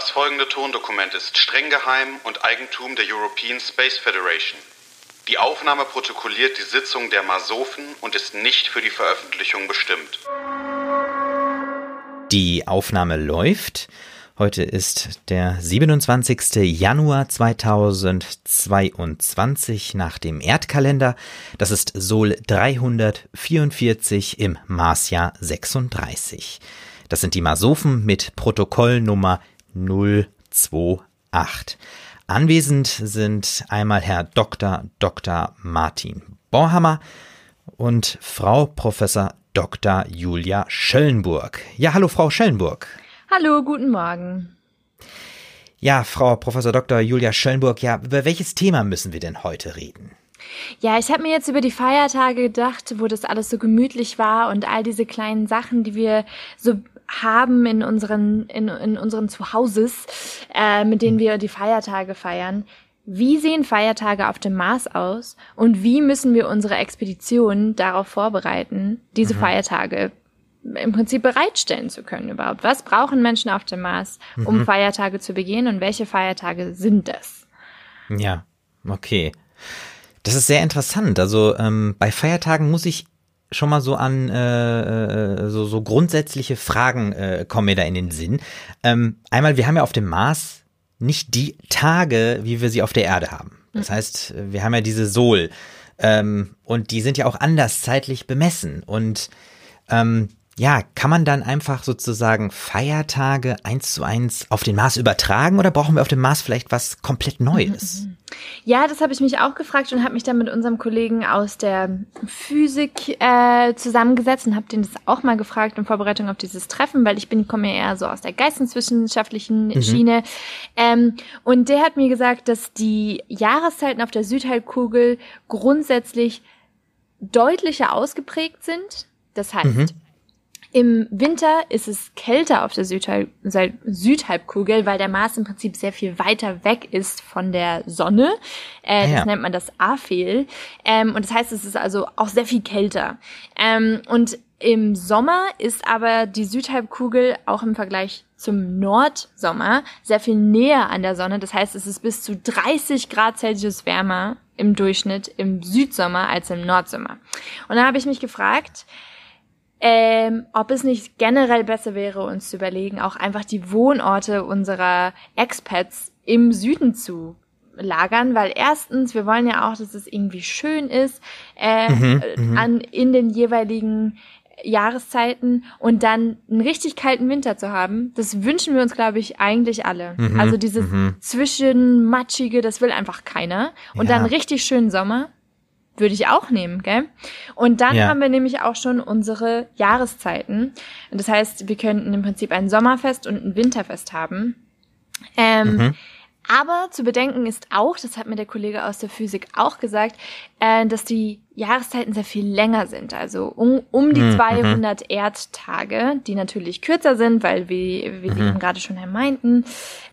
Das folgende Tondokument ist streng geheim und Eigentum der European Space Federation. Die Aufnahme protokolliert die Sitzung der Masofen und ist nicht für die Veröffentlichung bestimmt. Die Aufnahme läuft. Heute ist der 27. Januar 2022 nach dem Erdkalender. Das ist Sol 344 im Marsjahr 36. Das sind die Masofen mit Protokollnummer 028. Anwesend sind einmal Herr Dr. Dr. Martin Borhammer und Frau Professor Dr. Julia Schöllenburg. Ja, hallo Frau Schöllenburg. Hallo, guten Morgen. Ja, Frau Professor Dr. Julia Schöllenburg, ja, über welches Thema müssen wir denn heute reden? Ja, ich habe mir jetzt über die Feiertage gedacht, wo das alles so gemütlich war und all diese kleinen Sachen, die wir so haben in unseren, in, in unseren Zuhauses, äh, mit denen wir die Feiertage feiern. Wie sehen Feiertage auf dem Mars aus und wie müssen wir unsere Expedition darauf vorbereiten, diese mhm. Feiertage im Prinzip bereitstellen zu können überhaupt? Was brauchen Menschen auf dem Mars, um mhm. Feiertage zu begehen und welche Feiertage sind das? Ja, okay. Das ist sehr interessant. Also ähm, bei Feiertagen muss ich schon mal so an äh, äh, so, so grundsätzliche Fragen äh, kommen mir da in den Sinn. Ähm, einmal, wir haben ja auf dem Mars nicht die Tage, wie wir sie auf der Erde haben. Das hm. heißt, wir haben ja diese Sol ähm, und die sind ja auch anders zeitlich bemessen. Und ähm, ja, kann man dann einfach sozusagen Feiertage eins zu eins auf den Mars übertragen oder brauchen wir auf dem Mars vielleicht was komplett Neues? Mhm, mhm. Ja, das habe ich mich auch gefragt und habe mich dann mit unserem Kollegen aus der Physik äh, zusammengesetzt und habe den das auch mal gefragt in Vorbereitung auf dieses Treffen, weil ich bin komme ja eher so aus der geisteswissenschaftlichen mhm. Schiene. Ähm, und der hat mir gesagt, dass die Jahreszeiten auf der Südhalbkugel grundsätzlich deutlicher ausgeprägt sind. Das heißt, mhm. Im Winter ist es kälter auf der Südhalb Südhalbkugel, weil der Mars im Prinzip sehr viel weiter weg ist von der Sonne. Äh, ah, ja. Das nennt man das Aphel. Ähm, und das heißt, es ist also auch sehr viel kälter. Ähm, und im Sommer ist aber die Südhalbkugel auch im Vergleich zum Nordsommer sehr viel näher an der Sonne. Das heißt, es ist bis zu 30 Grad Celsius wärmer im Durchschnitt im Südsommer als im Nordsommer. Und da habe ich mich gefragt, ähm, ob es nicht generell besser wäre, uns zu überlegen, auch einfach die Wohnorte unserer Expats im Süden zu lagern, weil erstens, wir wollen ja auch, dass es irgendwie schön ist äh, mhm, mhm. an in den jeweiligen Jahreszeiten und dann einen richtig kalten Winter zu haben, das wünschen wir uns, glaube ich, eigentlich alle. Mhm, also dieses mhm. zwischenmatschige, das will einfach keiner. Und ja. dann richtig schönen Sommer würde ich auch nehmen, gell? Und dann ja. haben wir nämlich auch schon unsere Jahreszeiten. Und das heißt, wir könnten im Prinzip ein Sommerfest und ein Winterfest haben. Ähm, mhm. Aber zu bedenken ist auch, das hat mir der Kollege aus der Physik auch gesagt, äh, dass die Jahreszeiten sehr viel länger sind. Also um, um die mhm. 200 Erdtage, die natürlich kürzer sind, weil wir, wie Sie mhm. eben gerade schon meinten.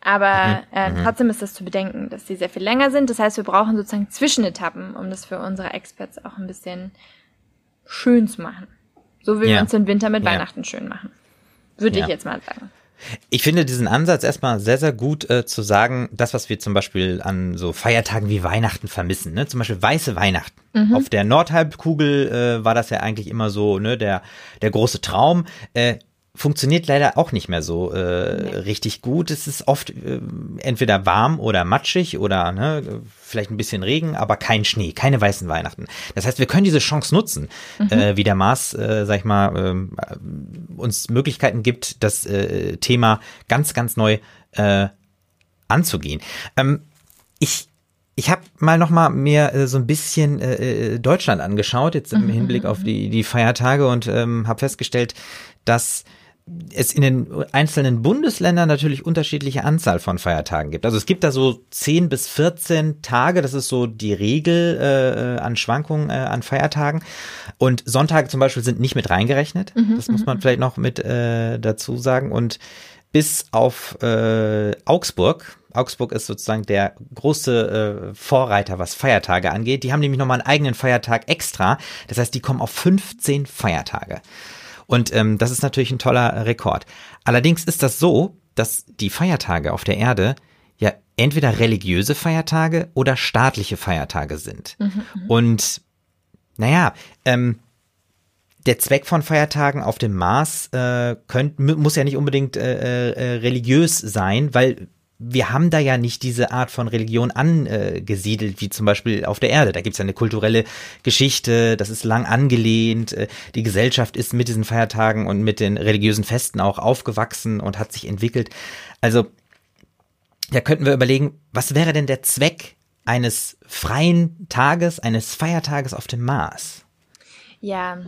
Aber mhm. äh, mhm. trotzdem ist das zu bedenken, dass die sehr viel länger sind. Das heißt, wir brauchen sozusagen Zwischenetappen, um das für unsere Experts auch ein bisschen schön zu machen. So wie ja. wir uns den Winter mit ja. Weihnachten schön machen. Würde ja. ich jetzt mal sagen. Ich finde diesen Ansatz erstmal sehr, sehr gut äh, zu sagen, das, was wir zum Beispiel an so Feiertagen wie Weihnachten vermissen, ne? zum Beispiel weiße Weihnachten. Mhm. Auf der Nordhalbkugel äh, war das ja eigentlich immer so, ne, der, der große Traum. Äh, funktioniert leider auch nicht mehr so äh, nee. richtig gut. Es ist oft äh, entweder warm oder matschig oder ne, vielleicht ein bisschen Regen, aber kein Schnee, keine weißen Weihnachten. Das heißt, wir können diese Chance nutzen, mhm. äh, wie der Mars, äh, sag ich mal, äh, uns Möglichkeiten gibt, das äh, Thema ganz, ganz neu äh, anzugehen. Ähm, ich ich habe mal noch mal mir äh, so ein bisschen äh, äh Deutschland angeschaut jetzt im mhm. Hinblick auf die die Feiertage und ähm, habe festgestellt, dass es in den einzelnen Bundesländern natürlich unterschiedliche Anzahl von Feiertagen gibt. Also es gibt da so 10 bis 14 Tage, das ist so die Regel äh, an Schwankungen äh, an Feiertagen. Und Sonntage zum Beispiel sind nicht mit reingerechnet. Mhm, das muss man mhm. vielleicht noch mit äh, dazu sagen. Und bis auf äh, Augsburg, Augsburg ist sozusagen der große äh, Vorreiter, was Feiertage angeht. Die haben nämlich nochmal einen eigenen Feiertag extra. Das heißt, die kommen auf 15 Feiertage. Und ähm, das ist natürlich ein toller Rekord. Allerdings ist das so, dass die Feiertage auf der Erde ja entweder religiöse Feiertage oder staatliche Feiertage sind. Mhm, mhm. Und naja, ähm, der Zweck von Feiertagen auf dem Mars äh, könnt, muss ja nicht unbedingt äh, äh, religiös sein, weil wir haben da ja nicht diese Art von Religion angesiedelt, wie zum Beispiel auf der Erde. Da gibt's ja eine kulturelle Geschichte, das ist lang angelehnt. Äh, die Gesellschaft ist mit diesen Feiertagen und mit den religiösen Festen auch aufgewachsen und hat sich entwickelt. Also, da könnten wir überlegen, was wäre denn der Zweck eines freien Tages, eines Feiertages auf dem Mars? Ja,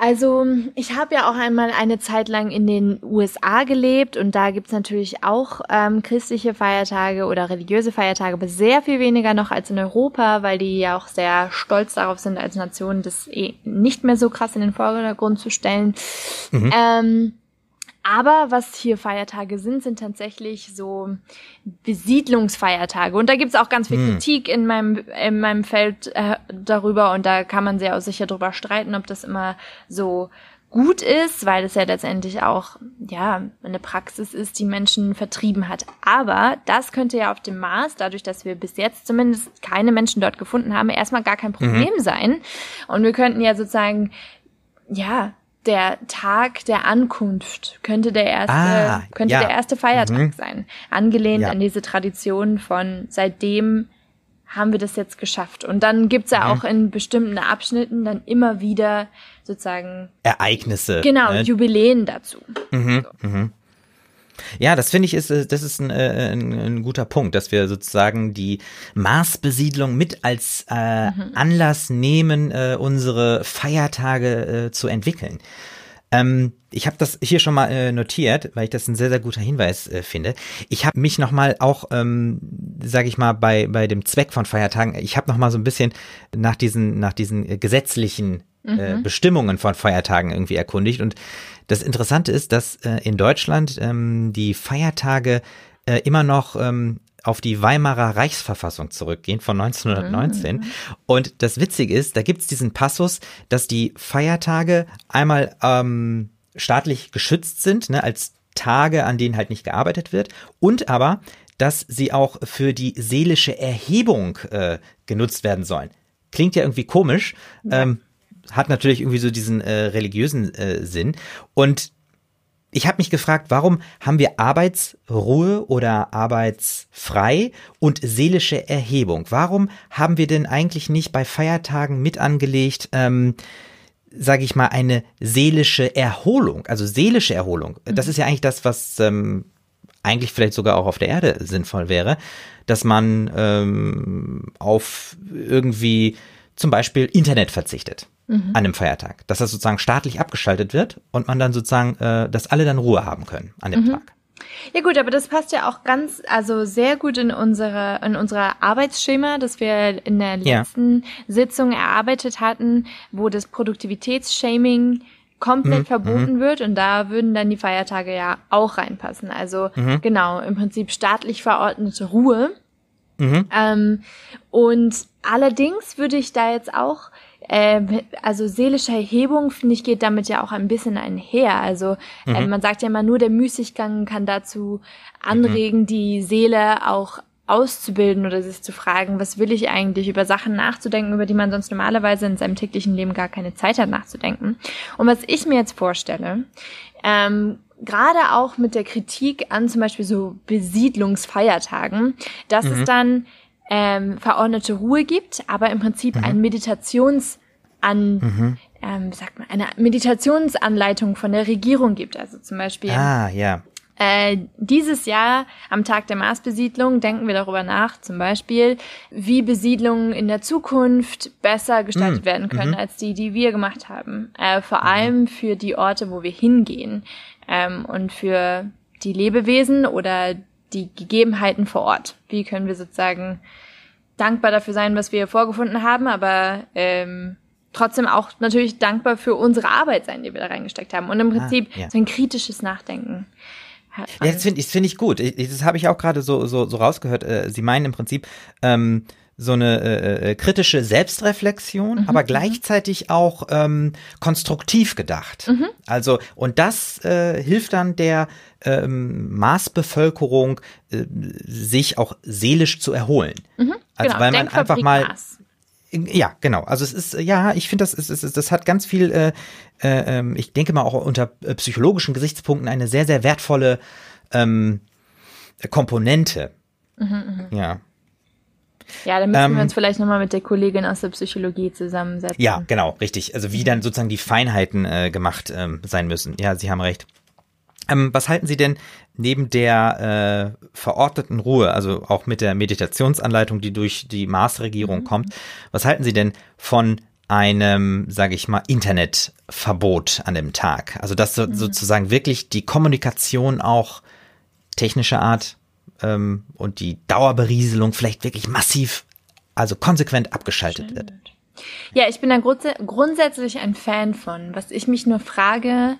also ich habe ja auch einmal eine Zeit lang in den USA gelebt und da gibt's natürlich auch ähm, christliche Feiertage oder religiöse Feiertage, aber sehr viel weniger noch als in Europa, weil die ja auch sehr stolz darauf sind, als Nation das eh nicht mehr so krass in den Vordergrund zu stellen. Mhm. Ähm, aber was hier Feiertage sind, sind tatsächlich so Besiedlungsfeiertage. Und da gibt's auch ganz viel hm. Kritik in meinem, in meinem Feld äh, darüber. Und da kann man sehr auch sicher drüber streiten, ob das immer so gut ist, weil es ja letztendlich auch, ja, eine Praxis ist, die Menschen vertrieben hat. Aber das könnte ja auf dem Mars, dadurch, dass wir bis jetzt zumindest keine Menschen dort gefunden haben, erstmal gar kein Problem mhm. sein. Und wir könnten ja sozusagen, ja, der Tag der Ankunft könnte der erste, ah, könnte ja. der erste Feiertag mhm. sein. Angelehnt ja. an diese Tradition von seitdem haben wir das jetzt geschafft. Und dann gibt's ja mhm. auch in bestimmten Abschnitten dann immer wieder sozusagen Ereignisse. Genau, ne? Jubiläen dazu. Mhm. So. Ja, das finde ich ist, äh, das ist ein, äh, ein, ein, guter Punkt, dass wir sozusagen die Marsbesiedlung mit als äh, mhm. Anlass nehmen, äh, unsere Feiertage äh, zu entwickeln. Ähm, ich habe das hier schon mal äh, notiert, weil ich das ein sehr, sehr guter Hinweis äh, finde. Ich habe mich nochmal auch, ähm, sage ich mal, bei, bei dem Zweck von Feiertagen, ich habe nochmal so ein bisschen nach diesen, nach diesen gesetzlichen äh, mhm. Bestimmungen von Feiertagen irgendwie erkundigt. Und das Interessante ist, dass äh, in Deutschland ähm, die Feiertage äh, immer noch ähm, auf die Weimarer Reichsverfassung zurückgehen von 1919. Mhm. Und das Witzige ist, da gibt's diesen Passus, dass die Feiertage einmal ähm, staatlich geschützt sind, ne, als Tage, an denen halt nicht gearbeitet wird, und aber, dass sie auch für die seelische Erhebung äh, genutzt werden sollen. Klingt ja irgendwie komisch. Ja. Ähm, hat natürlich irgendwie so diesen äh, religiösen äh, Sinn. Und ich habe mich gefragt, warum haben wir Arbeitsruhe oder arbeitsfrei und seelische Erhebung? Warum haben wir denn eigentlich nicht bei Feiertagen mit angelegt, ähm, sage ich mal, eine seelische Erholung? Also seelische Erholung. Das ist ja eigentlich das, was ähm, eigentlich vielleicht sogar auch auf der Erde sinnvoll wäre, dass man ähm, auf irgendwie zum Beispiel Internet verzichtet mhm. an einem Feiertag. Dass das sozusagen staatlich abgeschaltet wird und man dann sozusagen, äh, dass alle dann Ruhe haben können an dem mhm. Tag. Ja gut, aber das passt ja auch ganz, also sehr gut in unsere, in unser Arbeitsschema, das wir in der letzten ja. Sitzung erarbeitet hatten, wo das Produktivitätsshaming komplett mhm. verboten mhm. wird und da würden dann die Feiertage ja auch reinpassen. Also mhm. genau, im Prinzip staatlich verordnete Ruhe. Mhm. Ähm, und allerdings würde ich da jetzt auch äh, also seelische Erhebung, finde ich, geht damit ja auch ein bisschen einher. Also äh, mhm. man sagt ja immer, nur der Müßiggang kann dazu anregen, mhm. die Seele auch auszubilden oder sich zu fragen, was will ich eigentlich, über Sachen nachzudenken, über die man sonst normalerweise in seinem täglichen Leben gar keine Zeit hat nachzudenken. Und was ich mir jetzt vorstelle, ähm, gerade auch mit der Kritik an zum Beispiel so Besiedlungsfeiertagen, dass mhm. es dann ähm, verordnete Ruhe gibt, aber im Prinzip mhm. ein Meditations an, mhm. ähm, sagt man, eine Meditationsanleitung von der Regierung gibt. Also zum Beispiel. Ah, ja. Äh, dieses Jahr am Tag der Marsbesiedlung denken wir darüber nach, zum Beispiel, wie Besiedlungen in der Zukunft besser gestaltet mhm. werden können mhm. als die, die wir gemacht haben. Äh, vor mhm. allem für die Orte, wo wir hingehen ähm, und für die Lebewesen oder die Gegebenheiten vor Ort. Wie können wir sozusagen dankbar dafür sein, was wir vorgefunden haben, aber ähm, trotzdem auch natürlich dankbar für unsere Arbeit sein, die wir da reingesteckt haben. Und im ah, Prinzip ah, ja. so ein kritisches Nachdenken. Ja, das finde ich, find ich gut. Das habe ich auch gerade so, so, so rausgehört. Äh, Sie meinen im Prinzip, ähm, so eine äh, äh, kritische Selbstreflexion, mhm, aber mhm. gleichzeitig auch ähm, konstruktiv gedacht. Mhm. Also und das äh, hilft dann der ähm, Maßbevölkerung, äh, sich auch seelisch zu erholen. Mhm, also genau, weil man einfach mal Maß. Ja, genau. Also es ist, ja, ich finde, das ist, ist, das hat ganz viel, äh, äh, ähm, ich denke mal auch unter äh, psychologischen Gesichtspunkten eine sehr, sehr wertvolle ähm, Komponente. Mhm, mh. Ja. Ja, dann müssen ähm, wir uns vielleicht nochmal mit der Kollegin aus der Psychologie zusammensetzen. Ja, genau, richtig. Also wie dann sozusagen die Feinheiten äh, gemacht ähm, sein müssen. Ja, Sie haben recht. Ähm, was halten Sie denn neben der äh, verordneten Ruhe, also auch mit der Meditationsanleitung, die durch die Maßregierung mhm. kommt, was halten Sie denn von einem, sage ich mal, Internetverbot an dem Tag? Also dass so, mhm. sozusagen wirklich die Kommunikation auch technischer Art ähm, und die Dauerberieselung vielleicht wirklich massiv, also konsequent abgeschaltet Stimmt. wird. Ja, ich bin da grunds grundsätzlich ein Fan von. Was ich mich nur frage,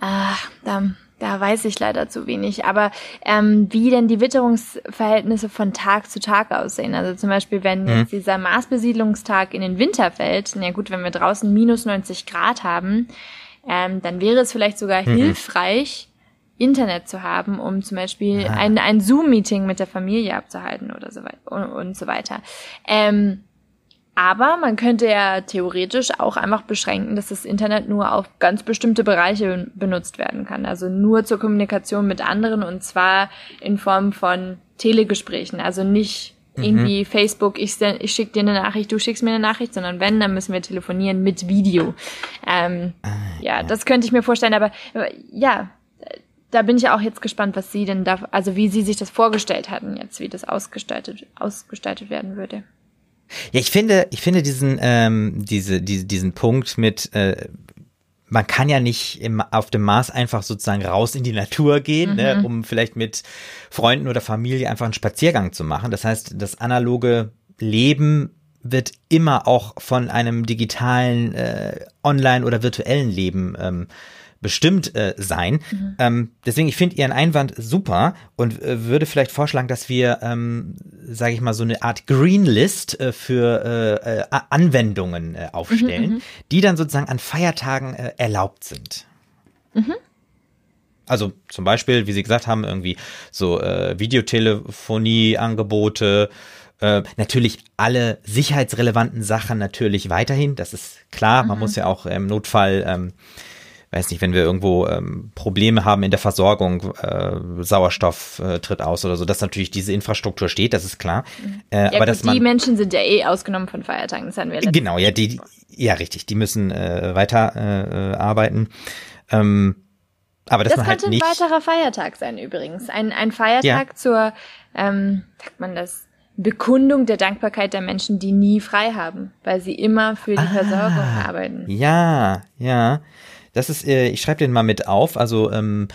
ah, da, da weiß ich leider zu wenig, aber ähm, wie denn die Witterungsverhältnisse von Tag zu Tag aussehen. Also zum Beispiel, wenn mhm. jetzt dieser Marsbesiedlungstag in den Winter fällt, na gut, wenn wir draußen minus 90 Grad haben, ähm, dann wäre es vielleicht sogar mhm. hilfreich, Internet zu haben, um zum Beispiel ah. ein, ein Zoom-Meeting mit der Familie abzuhalten oder so weiter und, und so weiter. Ähm, aber man könnte ja theoretisch auch einfach beschränken, dass das Internet nur auf ganz bestimmte Bereiche benutzt werden kann. Also nur zur Kommunikation mit anderen und zwar in Form von Telegesprächen. Also nicht mhm. irgendwie Facebook, ich, ich schicke dir eine Nachricht, du schickst mir eine Nachricht, sondern wenn, dann müssen wir telefonieren mit Video. Ähm, ah, ja, ja, das könnte ich mir vorstellen. Aber, aber ja, da bin ich auch jetzt gespannt, was Sie denn da, also wie Sie sich das vorgestellt hatten jetzt, wie das ausgestaltet, ausgestaltet werden würde. Ja, ich finde, ich finde diesen, ähm, diese, diese, diesen Punkt mit, äh, man kann ja nicht im, auf dem Mars einfach sozusagen raus in die Natur gehen, ne, mhm. ne, um vielleicht mit Freunden oder Familie einfach einen Spaziergang zu machen. Das heißt, das analoge Leben wird immer auch von einem digitalen, äh, online oder virtuellen Leben ähm, bestimmt äh, sein. Mhm. Ähm, deswegen, ich finde Ihren Einwand super und äh, würde vielleicht vorschlagen, dass wir, ähm, sage ich mal, so eine Art Green List äh, für äh, äh, Anwendungen äh, aufstellen, mhm, mhm, die dann sozusagen an Feiertagen äh, erlaubt sind. Mhm. Also zum Beispiel, wie Sie gesagt haben, irgendwie so äh, Videotelefonie-Angebote, äh, natürlich alle sicherheitsrelevanten Sachen natürlich weiterhin, das ist klar. Man mhm. muss ja auch im Notfall ähm, weiß nicht, wenn wir irgendwo ähm, Probleme haben in der Versorgung, äh, Sauerstoff äh, tritt aus oder so, dass natürlich diese Infrastruktur steht, das ist klar. Mhm. Äh, ja, aber gut, dass man, die Menschen sind ja eh ausgenommen von Feiertagen, das hatten wir Genau, ja, die, ja, richtig, die müssen äh, weiter äh, arbeiten. Ähm, aber das könnte halt nicht, ein weiterer Feiertag sein übrigens. Ein, ein Feiertag ja. zur, ähm, sagt man das, Bekundung der Dankbarkeit der Menschen, die nie frei haben, weil sie immer für die ah, Versorgung arbeiten. Ja, ja. Das ist, äh, ich schreibe den mal mit auf, also ähm,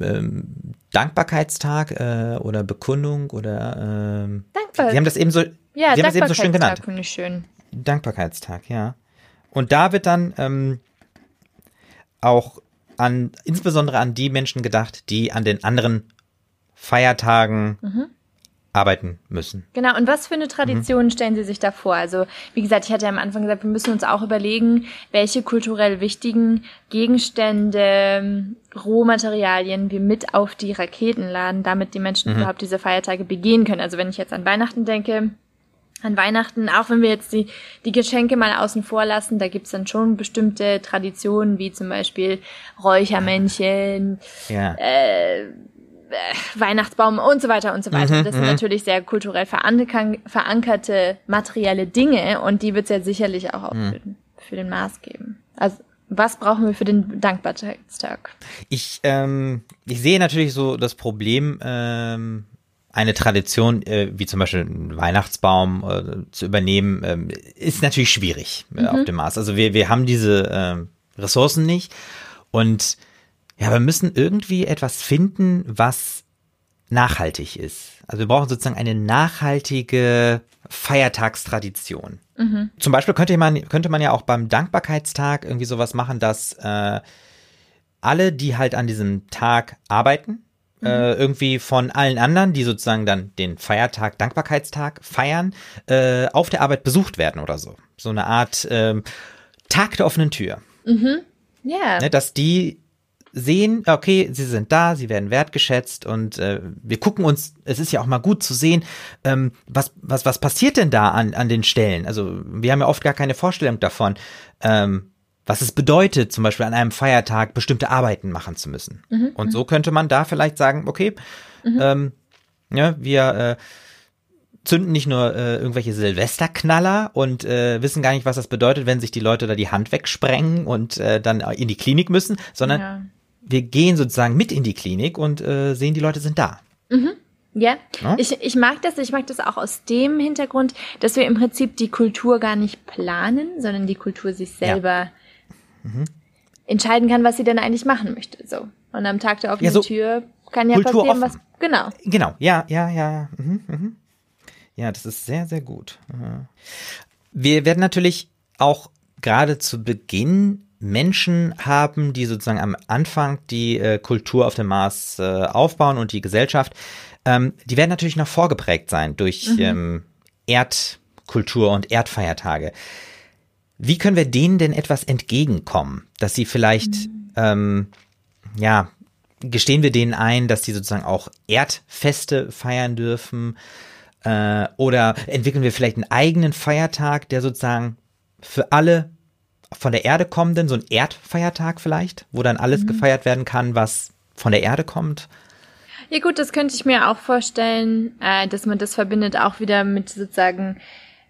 ähm, Dankbarkeitstag äh, oder Bekundung oder ähm, Dankbar Sie haben das eben so, ja, Sie haben das eben so schön genannt. Finde ich schön. Dankbarkeitstag, ja. Und da wird dann ähm, auch an, insbesondere an die Menschen gedacht, die an den anderen Feiertagen mhm arbeiten müssen. Genau, und was für eine Tradition mhm. stellen Sie sich da vor? Also, wie gesagt, ich hatte ja am Anfang gesagt, wir müssen uns auch überlegen, welche kulturell wichtigen Gegenstände, Rohmaterialien wir mit auf die Raketen laden, damit die Menschen mhm. überhaupt diese Feiertage begehen können. Also, wenn ich jetzt an Weihnachten denke, an Weihnachten, auch wenn wir jetzt die, die Geschenke mal außen vor lassen, da gibt's dann schon bestimmte Traditionen, wie zum Beispiel Räuchermännchen, ja. äh, Weihnachtsbaum und so weiter und so weiter. Mhm, das sind mhm. natürlich sehr kulturell verankerte materielle Dinge und die wird es ja sicherlich auch, mhm. für, für, den Mars geben. Also was brauchen wir für den Dankbarkeitstag? Ich, ähm, ich sehe natürlich so das Problem, ähm, eine Tradition äh, wie zum Beispiel einen Weihnachtsbaum äh, zu übernehmen, ähm, ist natürlich schwierig äh, auf mhm. dem Mars. Also wir, wir haben diese äh, Ressourcen nicht und ja, wir müssen irgendwie etwas finden, was nachhaltig ist. Also wir brauchen sozusagen eine nachhaltige Feiertagstradition. Mhm. Zum Beispiel könnte man, könnte man ja auch beim Dankbarkeitstag irgendwie sowas machen, dass äh, alle, die halt an diesem Tag arbeiten, mhm. äh, irgendwie von allen anderen, die sozusagen dann den Feiertag, Dankbarkeitstag feiern, äh, auf der Arbeit besucht werden oder so. So eine Art ähm, Tag der offenen Tür. Mhm. Ja. Yeah. Ne, dass die sehen, okay, sie sind da, sie werden wertgeschätzt und äh, wir gucken uns, es ist ja auch mal gut zu sehen, ähm, was, was, was passiert denn da an, an den Stellen? Also wir haben ja oft gar keine Vorstellung davon, ähm, was es bedeutet, zum Beispiel an einem Feiertag bestimmte Arbeiten machen zu müssen. Mhm, und so könnte man da vielleicht sagen, okay, mhm. ähm, ja, wir äh, zünden nicht nur äh, irgendwelche Silvesterknaller und äh, wissen gar nicht, was das bedeutet, wenn sich die Leute da die Hand wegsprengen und äh, dann in die Klinik müssen, sondern ja wir gehen sozusagen mit in die Klinik und äh, sehen, die Leute sind da. Mhm. Ja, ja? Ich, ich mag das. Ich mag das auch aus dem Hintergrund, dass wir im Prinzip die Kultur gar nicht planen, sondern die Kultur sich selber ja. mhm. entscheiden kann, was sie denn eigentlich machen möchte. So. Und am Tag der offenen ja, so Tür kann ja Kultur passieren, offen. was. Genau. Genau, ja, ja, ja. Mhm, mhm. Ja, das ist sehr, sehr gut. Wir werden natürlich auch gerade zu Beginn Menschen haben, die sozusagen am Anfang die äh, Kultur auf dem Mars äh, aufbauen und die Gesellschaft, ähm, die werden natürlich noch vorgeprägt sein durch mhm. ähm, Erdkultur und Erdfeiertage. Wie können wir denen denn etwas entgegenkommen, dass sie vielleicht, mhm. ähm, ja, gestehen wir denen ein, dass sie sozusagen auch Erdfeste feiern dürfen? Äh, oder entwickeln wir vielleicht einen eigenen Feiertag, der sozusagen für alle von der Erde kommenden, so ein Erdfeiertag vielleicht, wo dann alles mhm. gefeiert werden kann, was von der Erde kommt? Ja gut, das könnte ich mir auch vorstellen, äh, dass man das verbindet auch wieder mit sozusagen,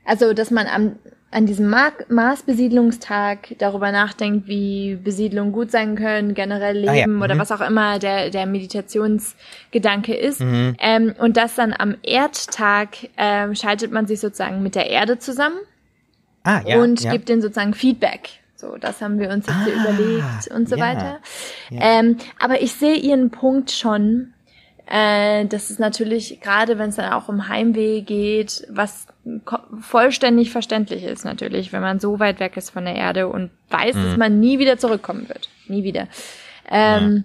also dass man am, an diesem Mar Marsbesiedlungstag darüber nachdenkt, wie Besiedlungen gut sein können, generell Leben ah, ja. mhm. oder was auch immer der, der Meditationsgedanke ist. Mhm. Ähm, und das dann am Erdtag ähm, schaltet man sich sozusagen mit der Erde zusammen ah, ja, und ja. gibt denen sozusagen Feedback. So, das haben wir uns jetzt ah, überlegt und so ja, weiter. Ähm, aber ich sehe ihren Punkt schon. Äh, das ist natürlich, gerade wenn es dann auch um Heimweh geht, was vollständig verständlich ist natürlich, wenn man so weit weg ist von der Erde und weiß, mhm. dass man nie wieder zurückkommen wird. Nie wieder. Ähm,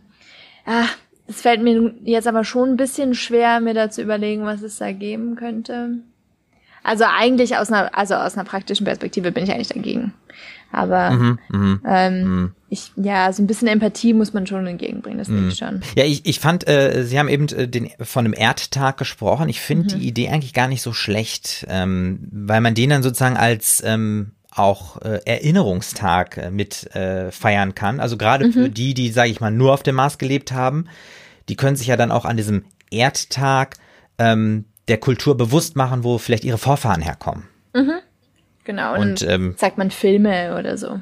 ja. ah, es fällt mir jetzt aber schon ein bisschen schwer, mir da zu überlegen, was es da geben könnte. Also eigentlich aus einer, also aus einer praktischen Perspektive bin ich eigentlich dagegen. Aber mhm, mhm ähm, mhm. ich, ja, so ein bisschen Empathie muss man schon entgegenbringen, das denke ich schon. Ja, ich, ich fand, äh, Sie haben eben äh, den, von einem Erdtag gesprochen. Ich finde mhm. die Idee eigentlich gar nicht so schlecht, ähm, weil man den dann sozusagen als ähm, auch äh, Erinnerungstag äh, mit äh, feiern kann. Also gerade für mhm. die, die, sage ich mal, nur auf dem Mars gelebt haben, die können sich ja dann auch an diesem Erdtag ähm, der Kultur bewusst machen, wo vielleicht ihre Vorfahren herkommen. Mhm. Genau. Und, und ähm, zeigt man Filme oder so.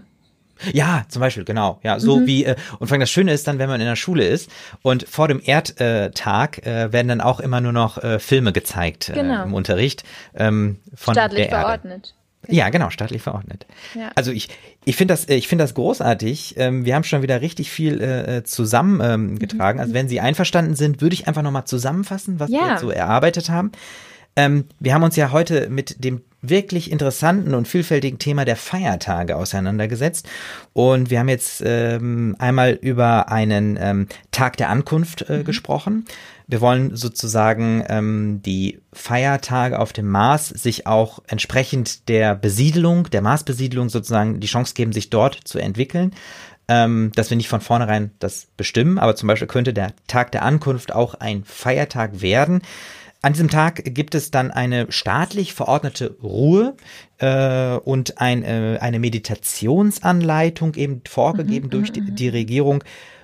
Ja, zum Beispiel, genau. Ja, so mhm. wie, äh, und vor allem das Schöne ist dann, wenn man in der Schule ist und vor dem Erdtag äh, werden dann auch immer nur noch äh, Filme gezeigt äh, genau. im Unterricht. Ähm, von Staatlich der verordnet. Ja, genau, staatlich verordnet. Ja. Also ich, ich finde das, ich finde das großartig. Ähm, wir haben schon wieder richtig viel äh, zusammengetragen. Ähm, also wenn Sie einverstanden sind, würde ich einfach nochmal zusammenfassen, was ja. wir so erarbeitet haben. Ähm, wir haben uns ja heute mit dem wirklich interessanten und vielfältigen Thema der Feiertage auseinandergesetzt. Und wir haben jetzt ähm, einmal über einen ähm, Tag der Ankunft äh, mhm. gesprochen. Wir wollen sozusagen ähm, die Feiertage auf dem Mars sich auch entsprechend der Besiedelung, der Marsbesiedlung sozusagen die Chance geben, sich dort zu entwickeln. Ähm, dass wir nicht von vornherein das bestimmen, aber zum Beispiel könnte der Tag der Ankunft auch ein Feiertag werden. An diesem Tag gibt es dann eine staatlich verordnete Ruhe äh, und ein, äh, eine Meditationsanleitung eben vorgegeben mhm, durch die, mhm, die, Regierung,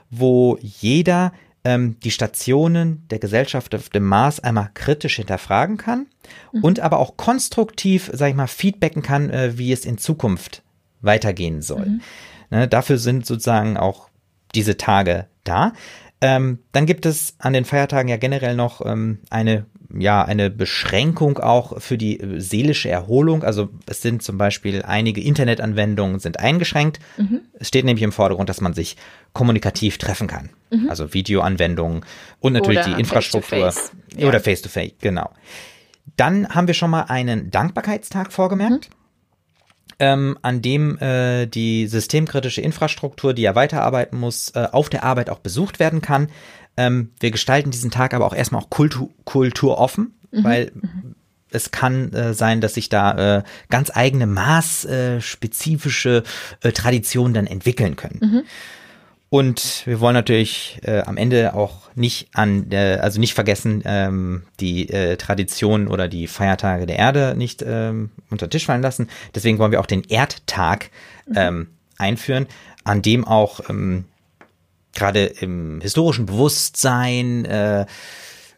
wo jeder ähm, die Stationen der Gesellschaft auf dem Mars einmal kritisch hinterfragen kann mhm. und aber auch konstruktiv, sag ich mal, feedbacken kann, äh, wie es in Zukunft weitergehen soll. Mhm. Ne, dafür sind sozusagen auch diese Tage da. Ähm, dann gibt es an den Feiertagen ja generell noch ähm, eine ja eine Beschränkung auch für die äh, seelische Erholung. Also es sind zum Beispiel einige Internetanwendungen sind eingeschränkt. Mhm. Es steht nämlich im Vordergrund, dass man sich kommunikativ treffen kann. Mhm. Also Videoanwendungen und natürlich oder die Infrastruktur face -face. Ja. oder Face-to-Face, -face, genau. Dann haben wir schon mal einen Dankbarkeitstag vorgemerkt. Mhm ähm, an dem äh, die systemkritische Infrastruktur, die ja weiterarbeiten muss, äh, auf der Arbeit auch besucht werden kann. Ähm, wir gestalten diesen Tag aber auch erstmal auch Kultur, kulturoffen, mhm. weil es kann äh, sein, dass sich da äh, ganz eigene maßspezifische äh, Traditionen dann entwickeln können. Mhm. Und wir wollen natürlich äh, am Ende auch nicht an, äh, also nicht vergessen, ähm, die äh, Traditionen oder die Feiertage der Erde nicht ähm, unter den Tisch fallen lassen. Deswegen wollen wir auch den Erdtag mhm. ähm, einführen, an dem auch ähm, gerade im historischen Bewusstsein äh,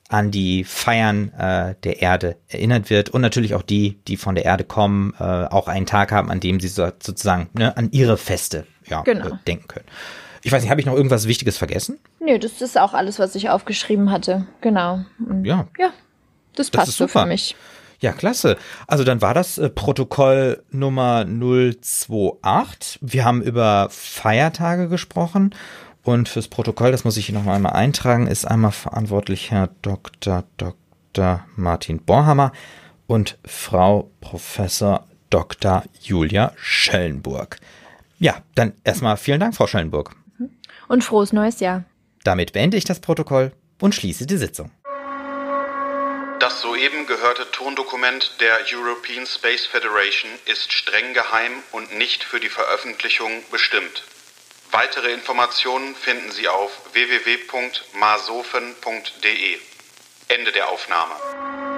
an die Feiern äh, der Erde erinnert wird und natürlich auch die, die von der Erde kommen, äh, auch einen Tag haben, an dem sie so, sozusagen ne, an ihre Feste ja, genau. äh, denken können. Ich weiß nicht, habe ich noch irgendwas Wichtiges vergessen? Nö, das ist auch alles, was ich aufgeschrieben hatte. Genau. Und ja. Ja, das passt das so für mich. Ja, klasse. Also dann war das äh, Protokoll Nummer 028. Wir haben über Feiertage gesprochen und fürs Protokoll, das muss ich hier noch einmal eintragen, ist einmal verantwortlich Herr Dr. Dr. Martin Borhammer und Frau Professor Dr. Julia Schellenburg. Ja, dann erstmal vielen Dank, Frau Schellenburg. Und frohes neues Jahr. Damit beende ich das Protokoll und schließe die Sitzung. Das soeben gehörte Tondokument der European Space Federation ist streng geheim und nicht für die Veröffentlichung bestimmt. Weitere Informationen finden Sie auf www.masofen.de. Ende der Aufnahme.